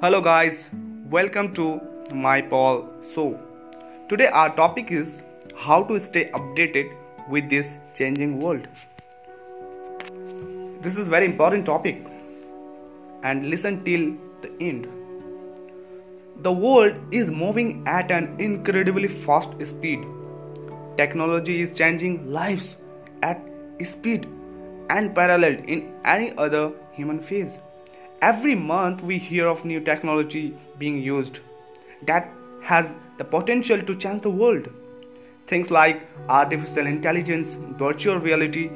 Hello, guys, welcome to my Paul So, Today, our topic is how to stay updated with this changing world. This is very important topic and listen till the end. The world is moving at an incredibly fast speed. Technology is changing lives at speed unparalleled in any other human phase. Every month we hear of new technology being used that has the potential to change the world. Things like artificial intelligence, virtual reality,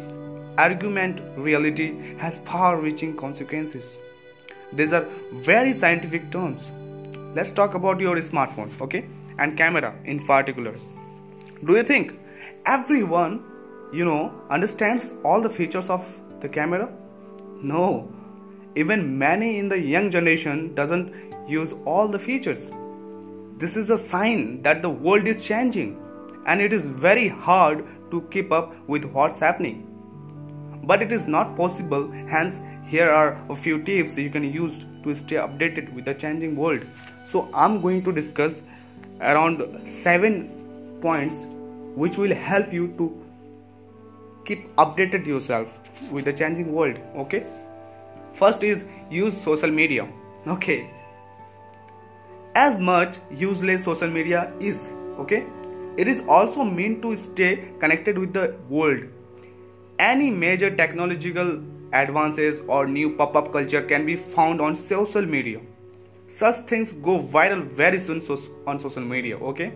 augmented reality has far-reaching consequences. These are very scientific terms. Let's talk about your smartphone, okay? And camera in particular. Do you think everyone you know understands all the features of the camera no even many in the young generation doesn't use all the features. This is a sign that the world is changing and it is very hard to keep up with what's happening. But it is not possible. Hence here are a few tips you can use to stay updated with the changing world. So i'm going to discuss around 7 points which will help you to keep updated yourself with the changing world okay first is use social media. Okay. As much useless social media is okay? It is also meant to stay connected with the world. Any major technological advances or new pop-up culture can be found on social media. Such things go viral very soon on social media okay?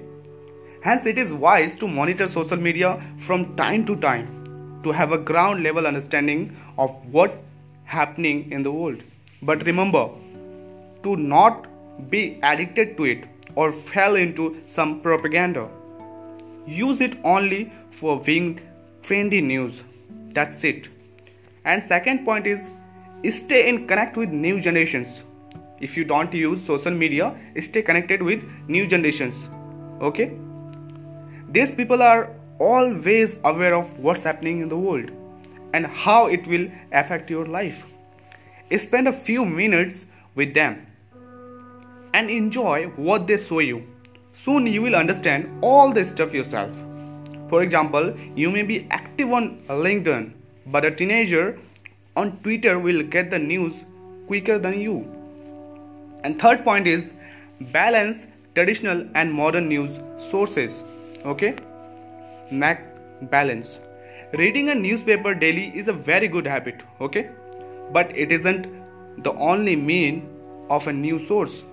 Hence it is wise to monitor social media from time to time to have a ground level understanding of what happening in the world. But remember to not be addicted to it or fall into some propaganda use it only for being trendy news. That's it. And second point is stay in connect with new generations. If you don't use social media stay connected with new generations. Okay? These people are always aware of what's happening in the world and how it will affect your life. Spend a few minutes with them and enjoy what they show you. Soon you will understand all the stuff yourself. For example, you may be active on LinkedIn, but a teenager on Twitter will get the news quicker than you. And third point is balance traditional and modern news sources. Okay? Mac balance. Reading a newspaper daily is a very good habit, okay? But it isn't the only mean of a news source.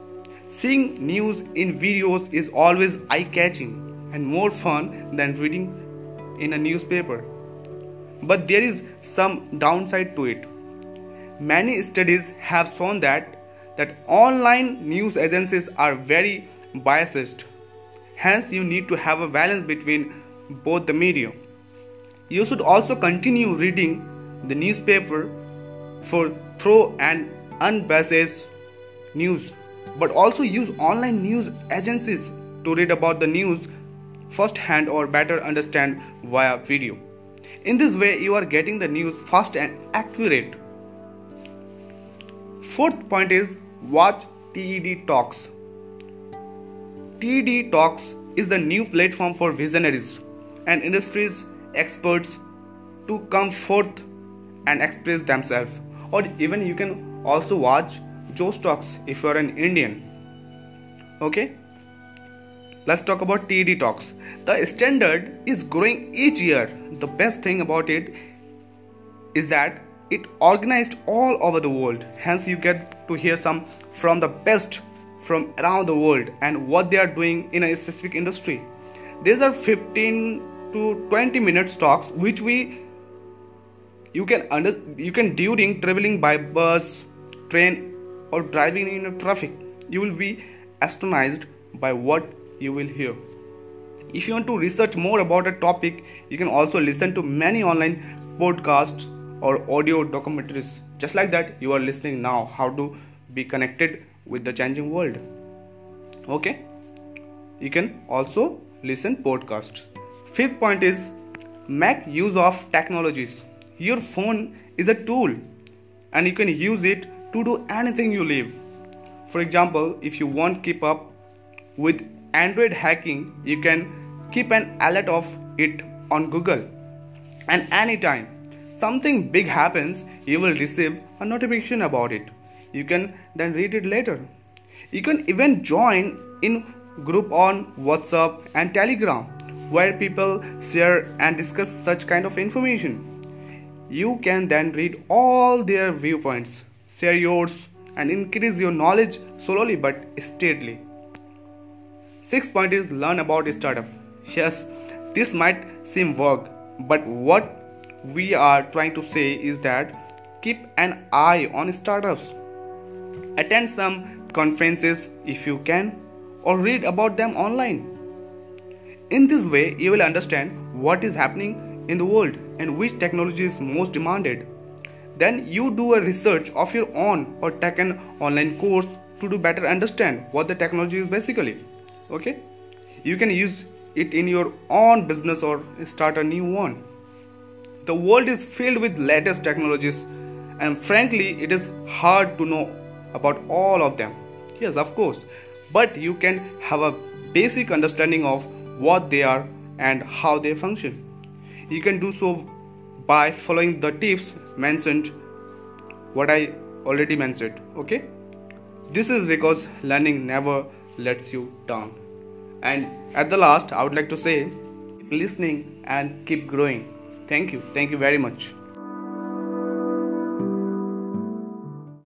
Seeing news in videos is always eye catching and more fun than reading in a newspaper. But there is some downside to it. Many studies have shown that that online news agencies are very biased. Hence you need to have a balance between both the media. You should also continue reading the newspaper for thorough and unbiased news, but also use online news agencies to read about the news firsthand or better understand via video. In this way, you are getting the news fast and accurate. Fourth point is watch TED Talks. TED Talks is the new platform for visionaries and industries experts to come forth and express themselves. Or even you can also watch Josh Talks if you are an Indian. Okay? Let's talk about TED Talks. The standard is growing each year. The best thing about it is that it organized all over the world. Hence you get to hear some from the best from around the world and what they are doing in a specific industry. These are 15 to 20 minutes talks which we you can under you can during traveling by bus train or driving in a traffic you will be astonished by what you will hear. If you want to research more about a topic you can also listen to many online podcasts or audio documentaries. Just like that you are listening now how to be connected with the changing world. Okay? You can also listen podcasts Fifth point is make use of technologies. Your phone is a tool and you can use it to do anything you live. For example, if you want keep up with Android hacking, you can keep an alert of it on Google. And anytime something big happens, you will receive a notification about it. You can then read it later. You can even join in group on WhatsApp and Telegram where people share and discuss such kind of information. You can then read all their viewpoints, share yours and increase your knowledge slowly but steadily. Sixth point is learn about startup. Yes, this might seem vague, but what we are trying to say is that keep an eye on startups. Attend some conferences if you can, or read about them online. In this way, you will understand what is happening in the world and which technology is most demanded. Then you do a research of your own or take an online course to do better understand what the technology is basically. Okay? You can use it in your own business or start a new one. The world is filled with latest technologies and frankly it is hard to know about all of them. Yes, of course. But you can have a basic understanding of what they are and how they function. You can do so by following the tips mentioned what I already mentioned. Okay? This is because learning never lets you down. And at the last, I would like to say keep listening and keep growing. Thank you. Thank you very much.